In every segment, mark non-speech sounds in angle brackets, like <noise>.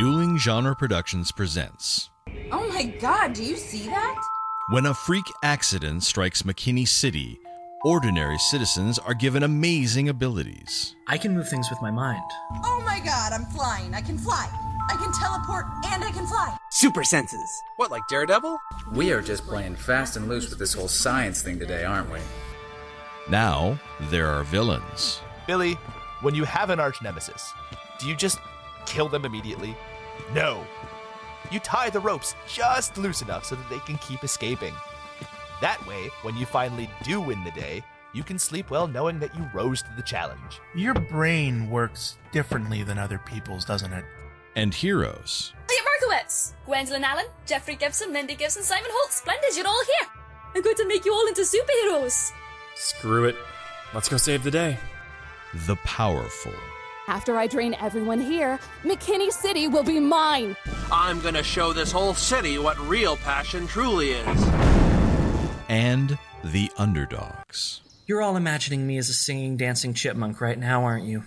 Dueling Genre Productions presents Oh my god, do you see that? When a freak accident strikes McKinney City, ordinary citizens are given amazing abilities. I can move things with my mind. Oh my god, I'm flying. I can fly. I can teleport and I can fly. Super senses. What, like Daredevil? We are just playing fast and loose with this whole science thing today, aren't we? Now, there are villains. Billy, when you have an arch nemesis, do you just kill them immediately? No. You tie the ropes just loose enough so that they can keep escaping. That way, when you finally do win the day, you can sleep well knowing that you rose to the challenge. Your brain works differently than other people's, doesn't it? And heroes. Elliot Markowitz, Gwendolyn Allen, Jeffrey Gibson, Lindy Gibson, Simon Holt. Splendid, you're all here. I'm going to make you all into superheroes. Screw it. Let's go save the day. The powerful. After I drain everyone here, McKinney City will be mine. I'm gonna show this whole city what real passion truly is. And the underdogs. You're all imagining me as a singing, dancing chipmunk right now, aren't you?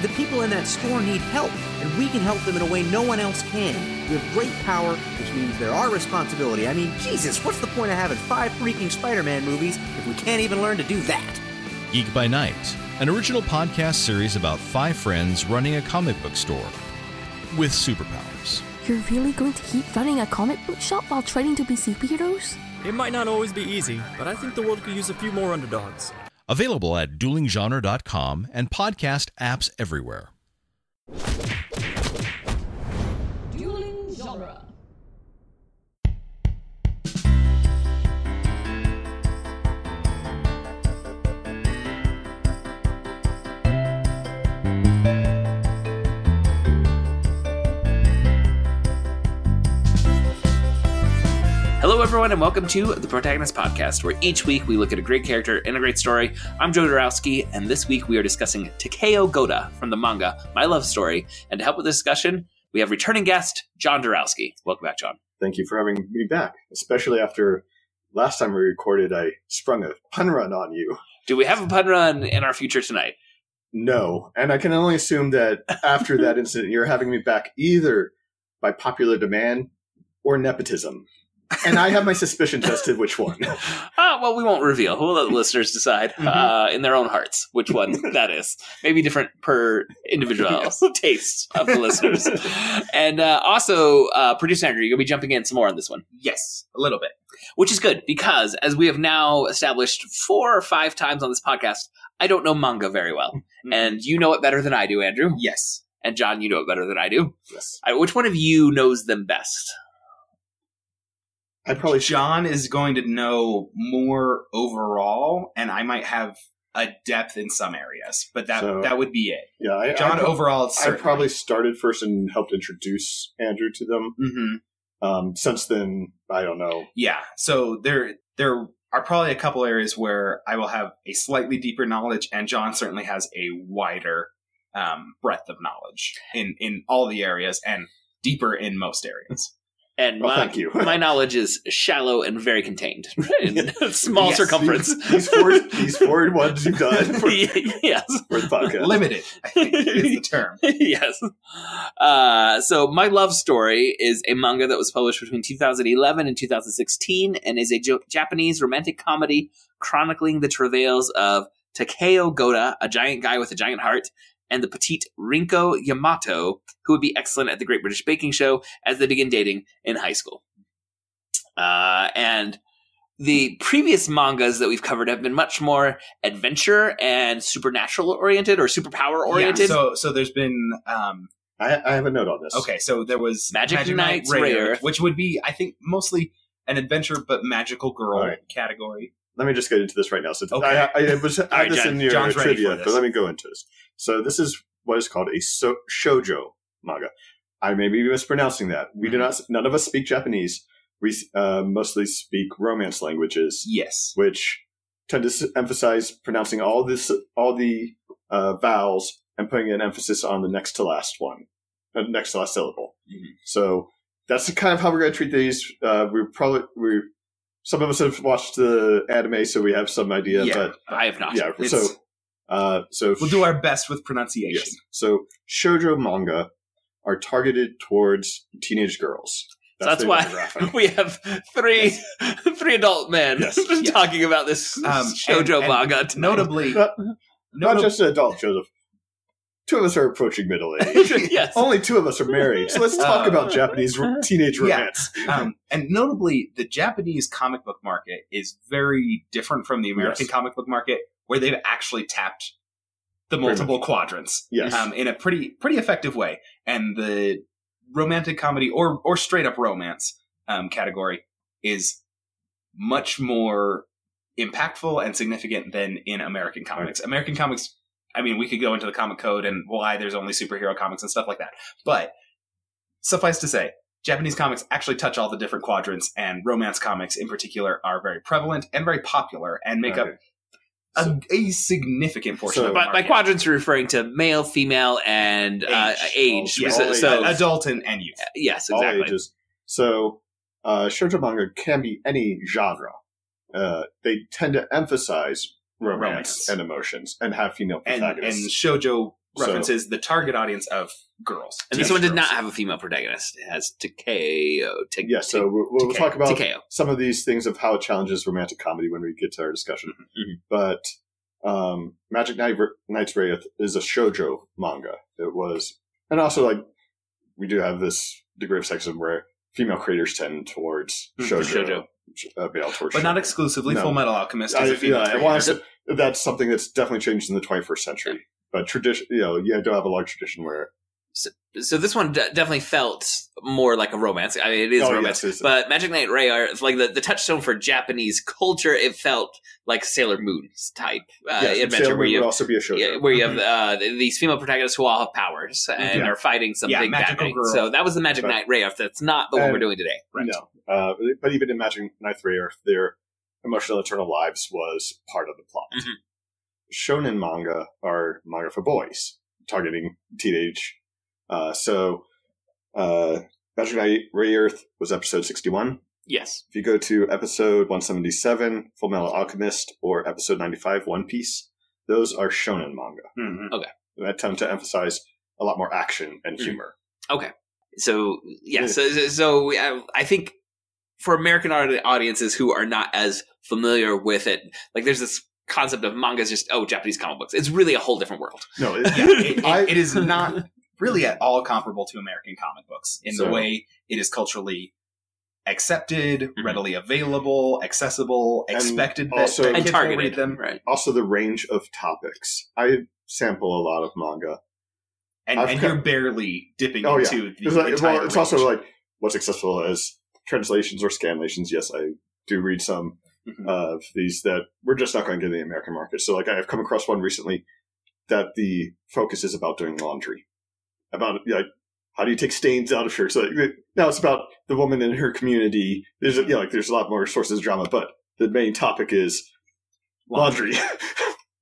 The people in that store need help, and we can help them in a way no one else can. We have great power, which means there are responsibility. I mean, Jesus, what's the point of having five freaking Spider Man movies if we can't even learn to do that? Geek by Night, an original podcast series about five friends running a comic book store with superpowers. You're really going to keep running a comic book shop while training to be superheroes? It might not always be easy, but I think the world could use a few more underdogs. Available at duelinggenre.com and podcast apps everywhere. Everyone, and welcome to the Protagonist Podcast, where each week we look at a great character in a great story. I'm Joe Darowski, and this week we are discussing Takeo Goda from the manga My Love Story. And to help with the discussion, we have returning guest John Darowski. Welcome back, John. Thank you for having me back, especially after last time we recorded, I sprung a pun run on you. Do we have a pun run in our future tonight? No, and I can only assume that after that <laughs> incident, you're having me back either by popular demand or nepotism. And I have my suspicions as to which one. <laughs> Ah, well, we won't reveal. We'll let the <laughs> listeners decide uh, in their own hearts which one <laughs> that is. Maybe different per individual taste of the listeners. And uh, also, uh, producer Andrew, you're going to be jumping in some more on this one. Yes, a little bit. Which is good because, as we have now established four or five times on this podcast, I don't know manga very well. And you know it better than I do, Andrew. Yes. And John, you know it better than I do. Yes. Uh, which one of you knows them best? I probably John is going to know more overall, and I might have a depth in some areas, but that So- that would be it. Yeah, I, John I, overall, I probably started first and helped introduce Andrew to them. hmm Um, since then, I don't know. Yeah. So there there are probably a couple areas where I will have a slightly deeper knowledge, and John certainly has a wider um, breadth of knowledge in in all the areas and deeper in most areas. And Well, my, thank you. my knowledge is shallow and very contained <laughs> in small Yes. circumference. These, these four, these four ones you've done <laughs> for, yes. for the podcast. Limited, I think, is the term. <laughs> yes. Uh, so, My Love Story is a manga that was published between 2011 and 2016 and is a jo- Japanese romantic comedy chronicling the travails of Takeo Goda, a giant guy with a giant heart, and the petite Rinko Yamato, who would be excellent at the Great British Baking Show as they begin dating in high school. Uh, and the previous mangas that we've covered have been much more adventure and supernatural oriented or superpower oriented. Yeah, so so there's been um, I, I have a note on this. okay. So there was Magic Knight Knight's Rayearth. which would be I think mostly an adventure but magical girl All right. category. Let me just get into this right now. So Okay. I, I, I was I right, this John. in your John's trivia, but let me go into this. So this is what is called a so- shojo manga. I may be mispronouncing that. We Mm-hmm. do not. None of us speak Japanese. We uh, mostly speak Romance languages, Yes. which tend to s- emphasize pronouncing all this, all the uh, vowels, and putting an emphasis on the next to last one, uh, next to last syllable. Mhm. So that's kind of how we're going to treat these. Uh, we probably we some of us have watched the anime, so we have some idea. Yeah. But I have not. yeah, It's, so Uh, so We'll do our best with pronunciation. Yes. So shoujo manga are targeted towards teenage girls. So that's why <laughs> we have three <laughs> three adult men Yes. <laughs> talking about this Um, shoujo and- and manga. tonight. Notably, not, not notab- just adult Joseph. Two of us are approaching middle age. yes. Only two of us are married. So let's talk Uh, about Japanese ro- teenage Yeah. romance. um, and notably, the Japanese comic book market is very different from the American Yes. comic book market, where they've actually tapped the multiple quadrants Yes. um, in a pretty pretty effective way. And the romantic comedy or or straight up romance um, category is much more impactful and significant than in American comics. American comics, I mean, we could go into the comic code and why there's only superhero comics and stuff like that, but suffice to say. Japanese comics actually touch all the different quadrants, and romance comics in particular are very prevalent and very popular and make Okay. up a, a significant portion So- of By, by quadrants, you're referring to male, female, and uh, age. Yes, so, so- ages. adult and, and youth. yes, all ages. So, uh, shoujo manga can be any genre. Uh, they tend to emphasize romance, Romance. and emotions and have female And, and protagonists. shojo So- references the target audience of girls. And this one did girls. not have a female protagonist. It has Takeo. Ta- yeah, so we'll, we'll talk about Takeo. some of these things of how it challenges romantic comedy when we get to our discussion. Mhm. But um, Magic Knight, Knight's Rayearth is a shoujo manga. It was, and also like we do have this degree of sexism where female creators tend towards Mhm. shoujo, Shoujo. uh, male towards But not exclusively. No. Full Metal Alchemist I, is a female. yeah, to that's something that's definitely changed in the 21st century. But tradition, you know, you don't have a large tradition where So this one de- definitely felt more like a romance. I mean, it is Oh, romance, yes, but Magic Knight Ray are like the, the touchstone for Japanese culture. It felt like Sailor Moon's type uh, yes, adventure Sailor where Moon you would have, also be a shoujo. yeah, where you have uh, these female protagonists who all have powers and Yeah. are fighting some Yeah, big bad magical girl. So that was the Magic Right. Knight Ray. That's not the one And- we're doing today. No, uh, but even in Magic Knight Rayearth, their emotional eternal lives was part of the plot. Mhm. Shonen manga are manga for boys, targeting teenage. Uh, so, uh, Magic Knight Rayearth was episode sixty-one. Yes. If you go to episode one seventy-seven, Full Metal Alchemist, or episode ninety-five, One Piece, those are shonen manga. Mhm. That tend to emphasize a lot more action and Mhm. humor. Okay. So yeah, Yeah. so so, so we- I, I think for American audiences who are not as familiar with it, like there's this concept of manga is just oh Japanese comic books. It's really a whole different world. No, it, Yeah, <laughs> it, it- I- it is not really at all comparable to American comic books in the way it is culturally accepted, Mhm. readily available, accessible, expected that, also- that And targeted read them. right? also the range of topics. I sample a lot of manga. And, I've and got- you're barely dipping Oh, yeah. into the It's, like, entire well, it's range. also like what's accessible as translations or scanlations. Yes, I do read some Mhm. of these that we're just not going to get in the American market. So, like, I've come across one recently that the focus is about doing laundry, about like how do you take stains out of shirts. Like, now it's about the woman in her community. There's a, you know, like there's a lot more sources of drama, but the main topic is laundry.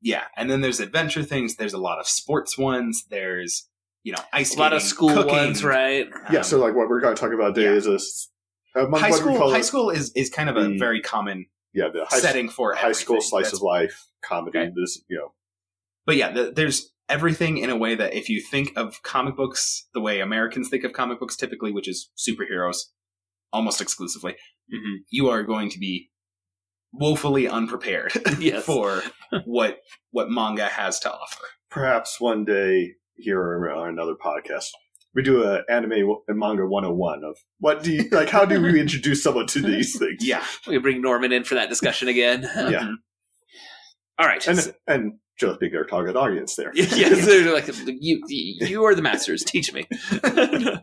Yeah, and then there's adventure things. There's a lot of sports ones. There's you know ice A lot of school cooking. ones, right? yeah. Um, So, like, what we're going to talk about today yeah. is a s- among high school. High it- school is is kind of a the- very common yeah, the high, setting for high school slice That's- of life comedy. Okay. This, you know, But yeah, the, there's everything in a way that if you think of comic books the way Americans think of comic books typically, which is superheroes almost exclusively, Mhm. you are going to be woefully unprepared <laughs> Yes. for <laughs> what what manga has to offer. perhaps one day here or on another podcast, we do a anime and manga 101 of what do you like? How do we <laughs> introduce someone to these things? Yeah, We bring Norman in for that discussion again. Yeah. All right. and so- and Being our target audience there. <laughs> yes, <laughs> they're like you. You are the masters. Teach me. <laughs>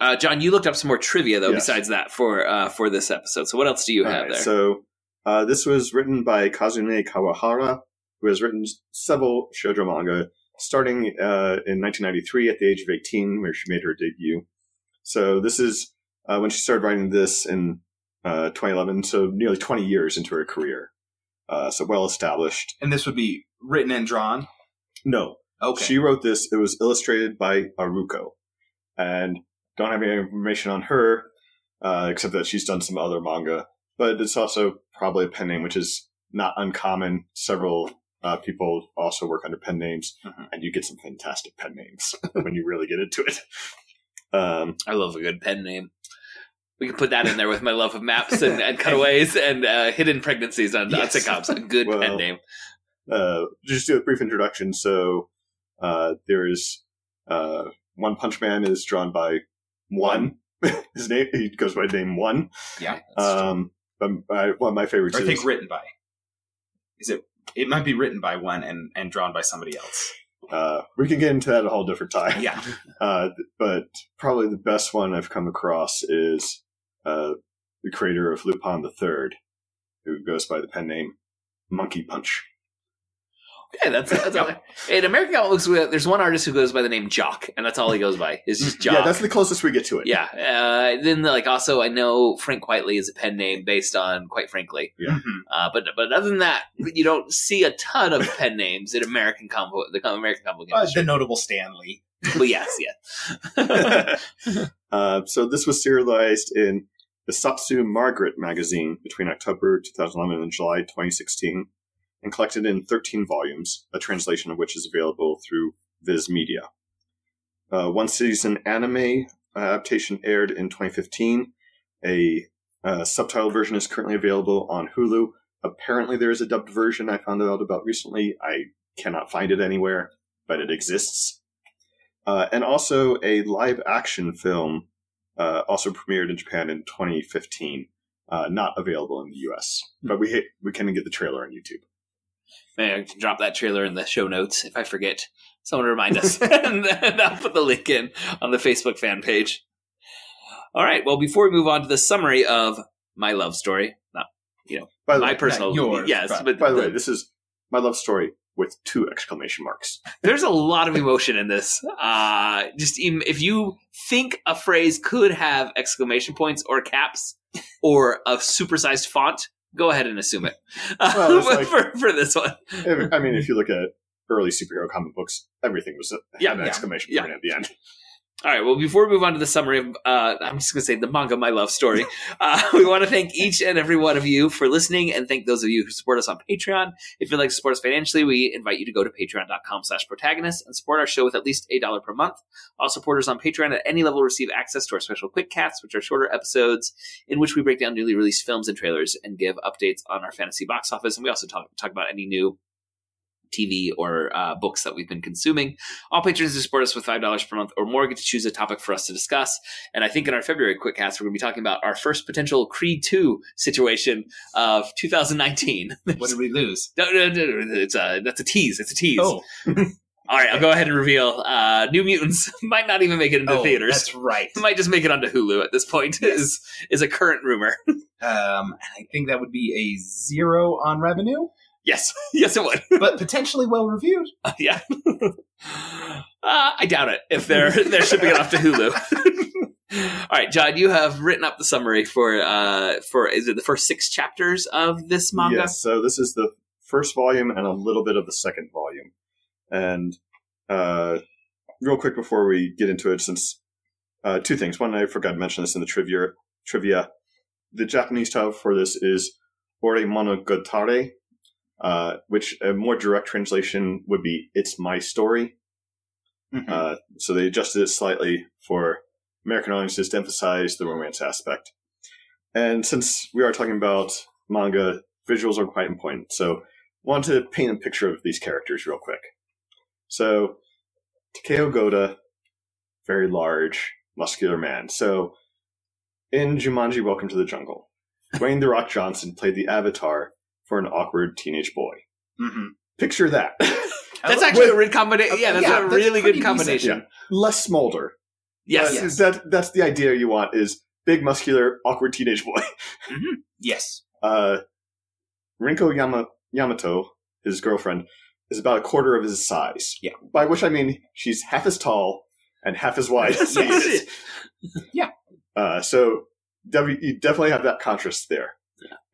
uh, John, you looked up some more trivia though. Yes. Besides that, for uh, for this episode. So what else do you All have right, there? So uh, this was written by Kazune Kawahara, who has written several shoujo manga, starting uh, in 1993 at the age of 18, where she made her debut. So this is uh, when she started writing this in uh, 2011, so nearly 20 years into her career. Uh, so well established. and this would be written and drawn. No, Okay, she wrote this. It was illustrated by Aruko, and don't have any information on her uh, except that she's done some other manga. But it's also probably a pen name, which is not uncommon. Several uh, people also work under pen names, Mhm. and you get some fantastic pen names <laughs> when you really get into it. Um, I love a good pen name. We can put that in there with my love of maps and, and <laughs> cutaways and uh, hidden pregnancies on, on Yes. sitcoms. A good pen name. uh, just do a brief introduction. So uh, there is uh, One Punch Man is drawn by One. <laughs> His name he goes by name One. Yeah. that's true. Um, but my, one of my favorites. or I think is, written by. Is it? It might be written by one and, and drawn by somebody else. uh, we can get into that a whole different time. Yeah. <laughs> Uh, but probably the best one I've come across is uh, the creator of Lupin the Third, who goes by the pen name Monkey Punch. Okay, that's, that's all. In American comic books, there's one artist who goes by the name Jock, and that's all he goes by. Is just <laughs> Jock. Yeah, that's the closest we get to it. Yeah. Uh, then, like, also, I know Frank Quitely is a pen name based on Quite Frankly. Yeah. Uh, but but other than that, you don't see a ton of pen names in American comic the American comic book Uh, industry. the notable Stan Lee. Well, yes, yeah. <laughs> Uh, so this was serialized in the Satsu Margaret magazine between October 2011 and July 2016, and collected in 13 volumes, a translation of which is available through Viz Media. Uh, one season anime adaptation aired in 2015. A uh, subtitle version is currently available on Hulu. Apparently, there is a dubbed version I found out about recently. I cannot find it anywhere, but it exists. Uh, and also a live action film uh, also premiered in Japan in 2015, uh, not available in the US. But we hit, we can get the trailer on YouTube. Maybe I can drop that trailer in the show notes if I forget. Someone remind us, <laughs> and then I'll put the link in on the Facebook fan page. All right. Well, before we move on to the summary of my love story, not you know By the my way, personal yours, yes, but- but By the the- way, this is my love story with two exclamation marks. there's a lot of emotion in this. Uh, just if you think a phrase could have exclamation points or caps or a supersized font, go ahead and assume it. Well, it's <laughs> like- for, for this one, I mean, if you look at early superhero comic books, everything was a, Yeah, an yeah, exclamation yeah. point at the end. All right. Well, before we move on to the summary of, uh, I'm just going to say the manga, my love story. Uh, <laughs> we want to thank each and every one of you for listening, and thank those of you who support us on Patreon. If you'd like to support us financially, we invite you to go to patreon.com/slash protagonist and support our show with at least a dollar per month. All supporters on Patreon at any level receive access to our special quickcasts, which are shorter episodes in which we break down newly released films and trailers and give updates on our fantasy box office. And we also talk talk about any new TV or uh, books that we've been consuming. All patrons who support us with $5 per month or more get to choose a topic for us to discuss. And I think in our February Quickcast, we're going to be talking about our first potential Creed 2 situation of 2019. <laughs> What did we lose? No, no, no, no, it's a, that's a tease. It's a tease. Oh, <laughs> All right, I'll go ahead and reveal uh, New Mutants <laughs> might not even make it into oh, theaters. That's right. Might just make it onto Hulu at this point, is, is a current rumor. Um, I think that would be a zero on revenue, yes, <laughs> yes, it would. <laughs> but potentially well reviewed. yeah. <laughs> uh, I doubt it if they're they're shipping it off to Hulu. All right, John, you have written up the summary for uh for is it the first six chapters of this manga? Yes, so this is the first volume and a little bit of the second volume. And uh, real quick before we get into it, since uh, two things. One, I forgot to mention this in the trivia. Trivia. The Japanese title for this is Ore Monogatari, uh, which a more direct translation would be "It's My Story." Mhm. Uh, so they adjusted it slightly for American audiences to emphasize the romance aspect. And since we are talking about manga, visuals are quite important. So wanted to paint a picture of these characters real quick. So Takeo Goda, very large, muscular man. So in Jumanji Welcome to the Jungle, Dwayne The Rock Johnson played the avatar for an awkward teenage boy. Mm-hmm. Picture that. <laughs> That's actually a good combination. Yeah, that's Yeah, a that's really good combination. Yeah. Less smolder. Yes. That's, that, that's the idea you want is big, muscular, awkward teenage boy. <laughs> Yes. Uh, Rinko Yama, Yamato, his girlfriend, is about a quarter of his size. Yeah. By which I mean she's half as tall and half as wide as <laughs> he is. Yeah. Uh, so def- you definitely have that contrast there.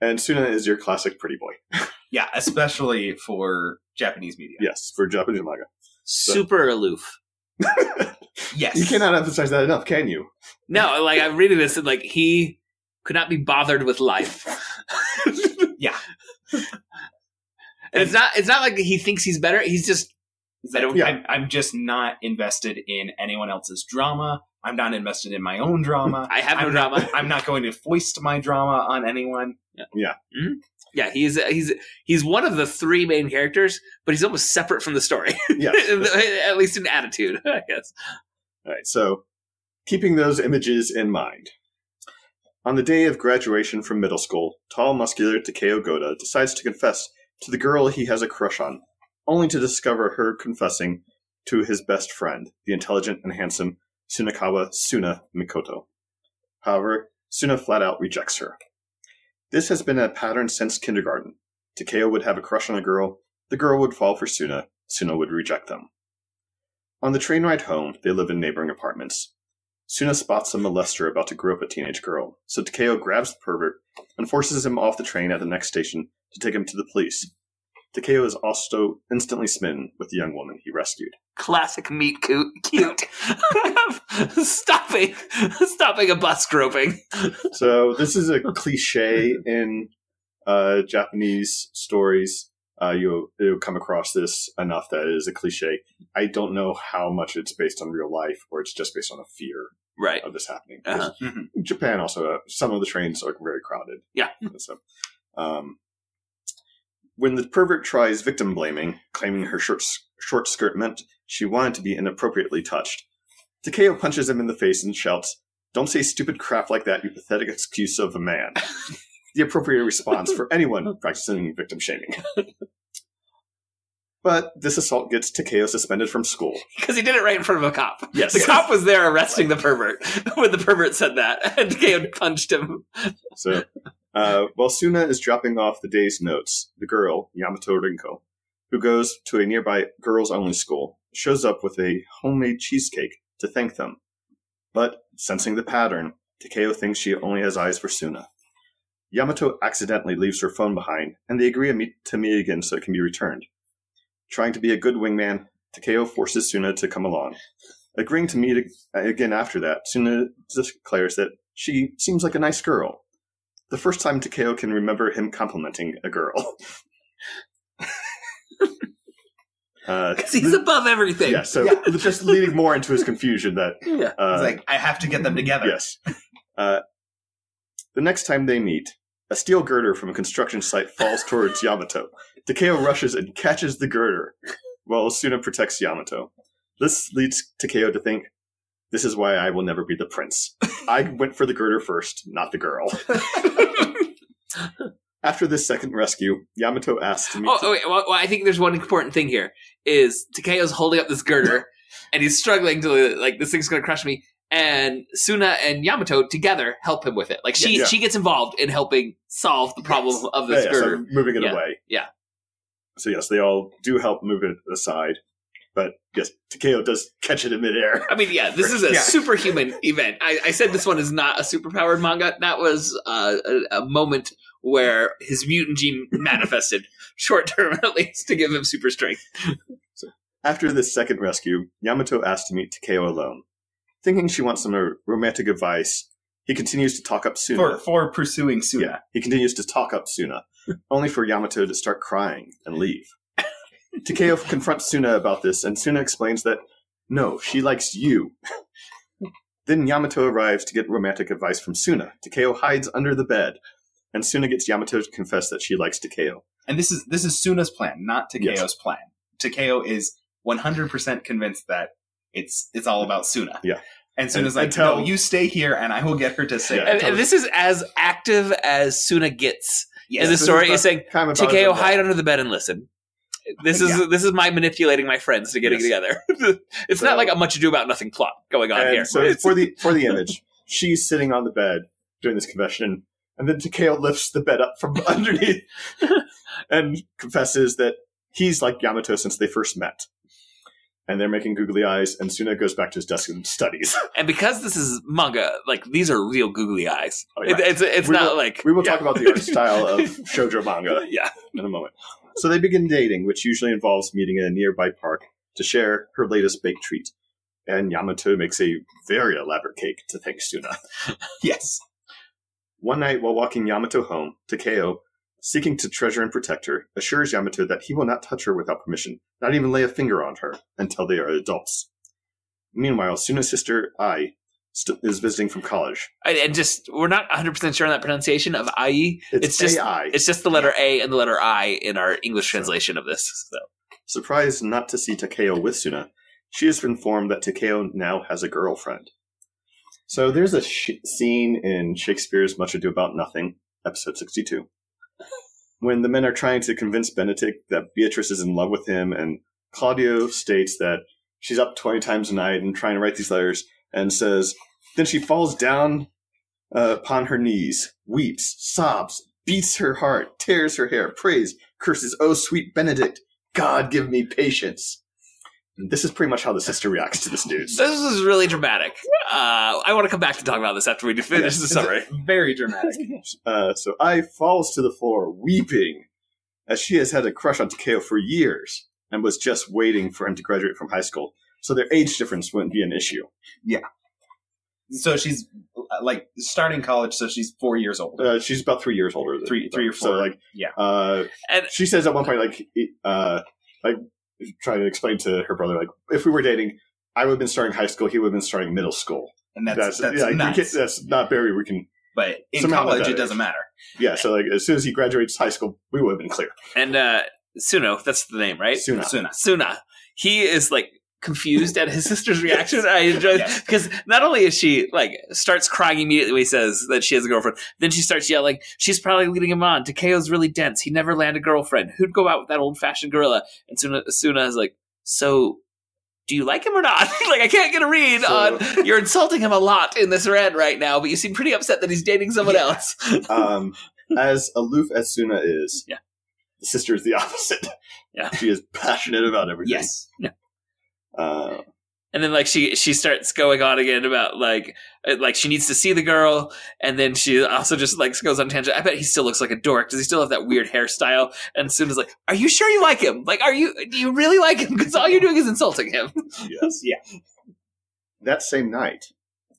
And Suna is your classic pretty boy. <laughs> Yeah, especially for Japanese media. Yes, for Japanese manga. Super aloof. <laughs> Yes. You cannot emphasize that enough, can you? No, like I'm reading this and like he could not be bothered with life. <laughs> Yeah. And it's not it's not like he thinks he's better. He's just I don't, I'm, I'm just not invested in anyone else's drama. I'm not invested in my own drama. <laughs> I have no I'm drama. Not, <laughs> I'm not going to foist my drama on anyone. Yeah. Yeah. Mhm. Yeah, he's he's he's one of the three main characters, but he's almost separate from the story. <laughs> Yes. at least in attitude, I guess. All right, so keeping those images in mind. On the day of graduation from middle school, tall, muscular Takeo Goda decides to confess to the girl he has a crush on, only to discover her confessing to his best friend, the intelligent and handsome Sunakawa Suna Makoto. However, Suna flat out rejects her. This has been a pattern since kindergarten. Takeo would have a crush on a girl, the girl would fall for Suna, Suna would reject them. On the train ride home, they live in neighboring apartments. Suna spots a molester about to grope a teenage girl, so Takeo grabs the pervert and forces him off the train at the next station to take him to the police. Takeo is also instantly smitten with the young woman he rescued. Classic meet cute. cute. <laughs> stopping, stopping a bus groping. So this is a cliche in uh, Japanese stories. Uh, you you'll come across this enough that it is a cliche. I don't know how much it's based on real life or it's just based on a fear right. of this happening. Uh-huh. Japan also uh, some of the trains are very crowded. Yeah. So, um, when the pervert tries victim blaming, claiming her short short skirt meant she wanted to be inappropriately touched, Takeo punches him in the face and shouts, "Don't say stupid crap like that, you pathetic excuse of a man." <laughs> the appropriate response for anyone practicing victim shaming. But this assault gets Takeo suspended from school. Because he did it right in front of a cop. Yes. The cop was there arresting the pervert <laughs> when the pervert said that, and Takeo punched him. So, uh, while Suna is dropping off the day's notes, the girl, Yamato Rinko, who goes to a nearby girls only school, shows up with a homemade cheesecake to thank them. But, sensing the pattern, Takeo thinks she only has eyes for Suna. Yamato accidentally leaves her phone behind, and they agree to meet, to meet again so it can be returned. Trying to be a good wingman, Takeo forces Suna to come along. Agreeing to meet again after that, Suna declares that she seems like a nice girl. The first time Takeo can remember him complimenting a girl. <laughs> Because he's above everything. Yeah, so <laughs> just leading more into his confusion that <laughs> Yeah. uh, It's like I have to get them together. Yes. Uh, the next time they meet, a steel girder from a construction site falls towards Yamato. Takeo rushes and catches the girder, while Asuna protects Yamato. This leads Takeo to think, this is why I will never be the prince. I <laughs> went for the girder first, not the girl. <laughs> After this second rescue, Yamato asks me. Oh, oh wait, well, I think there's one important thing here. Is Takeo's holding up this girder, <laughs> and he's struggling to like this thing's going to crush me. And Suna and Yamato together help him with it. Like she Yeah. she gets involved in helping solve the problem of this Yeah, yeah, so girder. moving it Yeah. away. Yeah. So yes, they all do help move it aside, but yes, Takeo does catch it in midair. I mean, yeah, this is a Yeah. superhuman event. I, I said this one is not a superpowered manga. That was uh, a, a moment where his mutant gene <laughs> manifested, short term <laughs> at least, to give him super strength. After this second rescue, Yamato asks to meet Takeo alone. Thinking she wants some romantic advice, he continues to talk up Suna. For for pursuing Suna. Yeah, he continues to talk up Suna, only for Yamato to start crying and leave. Takeo confronts Suna about this, and Suna explains that no, she likes you. <laughs> then Yamato arrives to get romantic advice from Suna. Takeo hides under the bed, and Suna gets Yamato to confess that she likes Takeo. And this is this is Suna's plan, not Takeo's Yes. plan. Takeo is 100% convinced that it's it's all about Suna. Yeah. And Suna's And- like, until- no, you stay here and I will get her to say And, and this is as active as Suna gets Yes, in the story. about- Is saying, kind Takeo, hide under the bed and listen. This is Yeah. this is my manipulating my friends to getting together. <laughs> it's So- not like a much ado about nothing plot going on here. so for the for the image, she's sitting on the bed doing this confession, and then Takeo lifts the bed up from <laughs> underneath <laughs> and confesses that he's like Yamato since they first met. And they're making googly eyes, and Suna goes back to his desk and studies. And because this is manga, like these are real googly eyes. Oh, yeah. It- it's it's We not will- like we will yeah. talk about the art style of shoujo manga yeah. in a moment. So they begin dating, which usually involves meeting in a nearby park to share her latest baked treat. And Yamato makes a very elaborate cake to thank Suna. <laughs> yes. One night while walking Yamato home, Takeo seeking to treasure and protect her, assures Yamato that he will not touch her without permission, not even lay a finger on her, until they are adults. Meanwhile, Suna's sister, Ai, st- is visiting from college. And, and just we're not 100 percent sure on that pronunciation of IE. It's just AI. it's just the letter A and the letter I in our English translation of this. So Surprised not to see Takeo with Suna, she is informed that Takeo now has a girlfriend. So there's a sh- scene in Shakespeare's Much Ado About Nothing, episode 62, when the men are trying to convince Benedick that Beatrice is in love with him, and Claudio states that she's up 20 times a night and trying to write these letters, and says, then she falls down uh, upon her knees, weeps, sobs, beats her heart, tears her hair, prays, curses, Oh, sweet Benedick, God give me patience. And this is pretty much how the sister reacts to this news. this is really dramatic. Uh, I want to come back to talk about this after we finish Yes, the summary. Very dramatic. <laughs> Uh, so Ai falls to the floor, weeping, as she has had a crush on Takeo for years and was just waiting for him to graduate from high school. So their age difference wouldn't be an issue. Yeah. So she's uh, like starting college, so she's four years old. Uh, she's about three years older. Than Three- three or four. So like, Yeah. Uh, and she says at one point, like, uh, like trying to explain to her brother, like, if we were dating, I would have been starting high school, he would have been starting middle school. And that's- that's yeah, you can't- that's not very. We can. But in somehow college, it doesn't age. matter. Yeah. So like, as soon as he graduates high school, we would have been clear. And uh, Suno, that's the name, right? Suna. Suna. Suna. He is like confused at his sister's reaction. I <laughs> enjoy because not only is she like starts crying immediately when he says that she has a girlfriend, then she starts yelling, "She's probably leading him on." Takeo's really dense. He never land a girlfriend. Who'd go out with that old fashioned gorilla? And Suna, Suna is like, "So." Do you like him or not? <laughs> like, I can't get a read So- on. You're insulting him a lot in this rant right now, but you seem pretty upset that he's dating someone else. <laughs> um, as aloof as Suna is, Yeah. the sister is the opposite. Yeah. she is passionate about everything. Yes. Yeah. Uh, and then like she she starts going on again about like uh, like she needs to see the girl and then she also just like goes on tangent i bet he still looks like a dork does he still have that weird hairstyle and soon is like are you sure you like him like are you do you really like him because all you're doing is insulting him <laughs> yes. Yeah. That same night,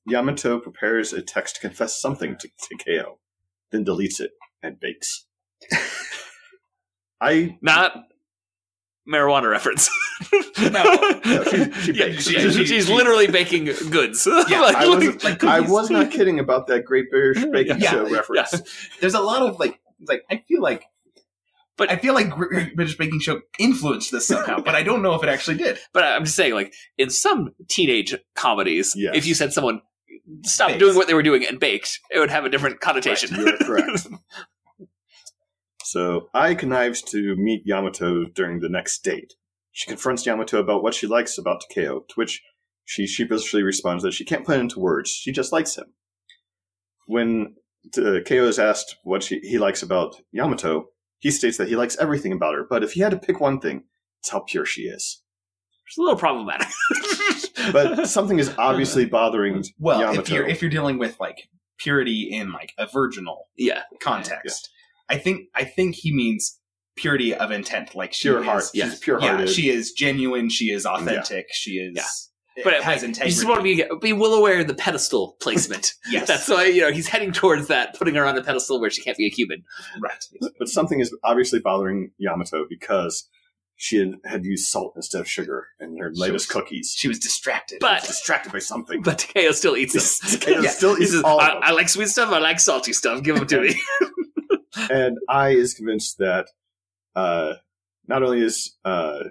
Yamato prepares a text to confess something to Takeo, then deletes it and bakes. <laughs> I not marijuana reference no, she, she <laughs> Yeah, she- she- she's literally baking goods <laughs> Yeah, Like- I was like I was not kidding about that Great British Baking Yeah, Show yeah. reference. There's a lot of like, like I feel like, But- I feel like Great British Baking Show influenced this somehow, but I don't know if it actually did. but i'm just saying like in some teenage comedies Yes. if you said someone stopped Bakes. doing what they were doing and baked it would have a different connotation You are correct. <laughs> So Ai connives to meet Yamato during the next date. She confronts Yamato about what she likes about Takeo, to which she sheepishly responds that she can't put it into words. She just likes him. When Takeo is asked what she, he likes about Yamato, he states that he likes everything about her, but if he had to pick one thing, it's how pure she is. it's a little problematic <laughs> <laughs> But something is obviously bothering Well, Yamato. if you're if you're dealing with like purity in like a virginal yeah context, I think I think he means purity of intent, like she pure is, heart, yeah. she's pure Yeah, she is genuine. She is authentic. She is. Yeah. Eh, but But it has You integrity. just want to be be well aware of the pedestal placement. <laughs> Yes. that's why you know he's heading towards that, putting her on a pedestal where she can't be a Cuban. right. but something is obviously bothering Yamato because she had, had used salt instead of sugar in her latest was- cookies. She was distracted. But distracted by something. but Takeo still eats them. Takeo still eats says, all of I. I like sweet stuff. I like salty stuff. Give them to <laughs> me. And Ai is convinced that uh, not only is uh,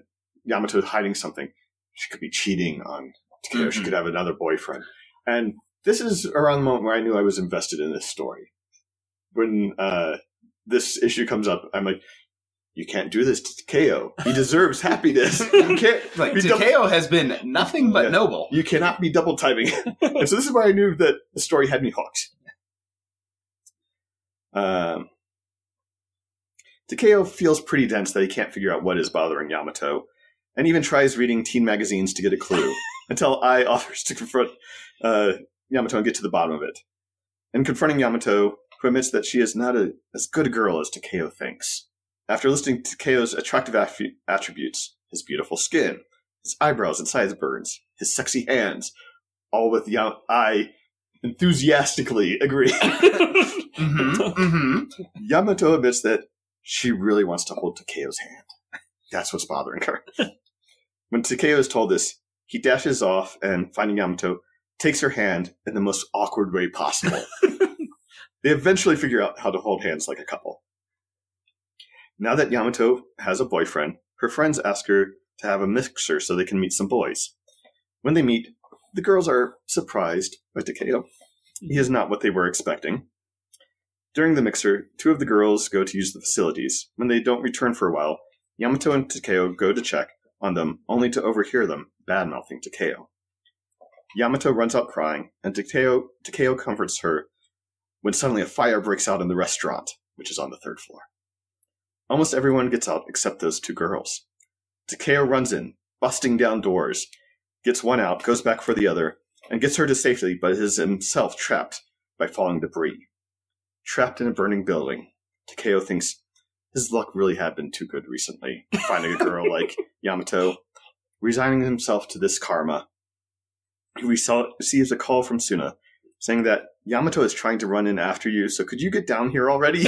Yamato hiding something, she could be cheating on Takeo. She Mhm. could have another boyfriend. And this is around the moment where I knew I was invested in this story. When uh, this issue comes up, I'm like, you can't do this to Takeo. He deserves happiness. <laughs> You can't Like be double- has been nothing but Yeah. noble. You cannot be double timing. and so this is why I knew that the story had me hooked. Um, Takeo feels pretty dense that he can't figure out what is bothering Yamato, and even tries reading teen magazines to get a clue, <laughs> until Ai offers to confront uh, Yamato and get to the bottom of it. And confronting Yamato, who admits that she is not a, as good a girl as Takeo thinks. After listing Takeo's attractive attrib- attributes, his beautiful skin, his eyebrows and sideburns, his sexy hands, all with Yam- I enthusiastically agree. <laughs> <laughs> Mm-hmm. Mm-hmm. Yamato admits that She really wants to hold Takeo's hand. That's what's bothering her. <laughs> when Takeo is told this, he dashes off and, finding Yamato, takes her hand in the most awkward way possible. <laughs> they eventually figure out how to hold hands like a couple. Now that Yamato has a boyfriend, her friends ask her to have a mixer so they can meet some boys. When they meet, the girls are surprised by Takeo. He is not what they were expecting. During the mixer, two of the girls go to use the facilities. When they don't return for a while, Yamato and Takeo go to check on them, only to overhear them bad mouthing Takeo. Yamato runs out crying, and Takeo, Takeo comforts her when suddenly a fire breaks out in the restaurant, which is on the third floor. Almost everyone gets out except those two girls. Takeo runs in, busting down doors, gets one out, goes back for the other, and gets her to safety, but is himself trapped by falling debris. Trapped in a burning building, Takeo thinks his luck really had been too good recently, finding a girl <laughs> like Yamato. Resigning himself to this karma, he receives a call from Suna saying that Yamato is trying to run in after you, so could you get down here already?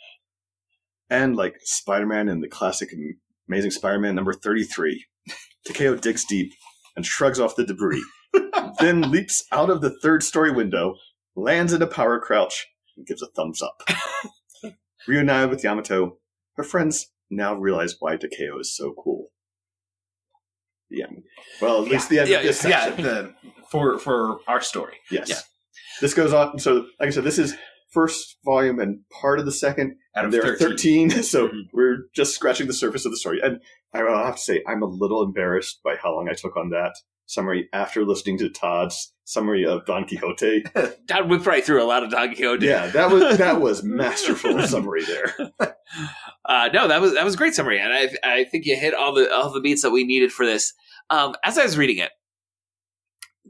<laughs> and like Spider Man in the classic Amazing Spider Man number 33, Takeo digs deep and shrugs off the debris, <laughs> then leaps out of the third story window, lands in a power crouch, and gives a thumbs up. <laughs> Reunited with Yamato, her friends now realize why Takeo is so cool. Yeah. Well, at least the end yeah, of this yeah, section. the, for for our story. Yes. Yeah. This goes on. So, like I said, this is first volume and part of the second. Out and of there 13. are 13. <laughs> So mm-hmm. we're just scratching the surface of the story. And I will have to say, I'm a little embarrassed by how long I took on that summary after listening to Todd's summary of Don Quixote. <laughs> Todd whipped right through a lot of Don Quixote. yeah, that was that was <laughs> masterful summary there. <laughs> Uh, no, that was that was a great summary, and I I think you hit all the all the beats that we needed for this. Um, as I was reading it,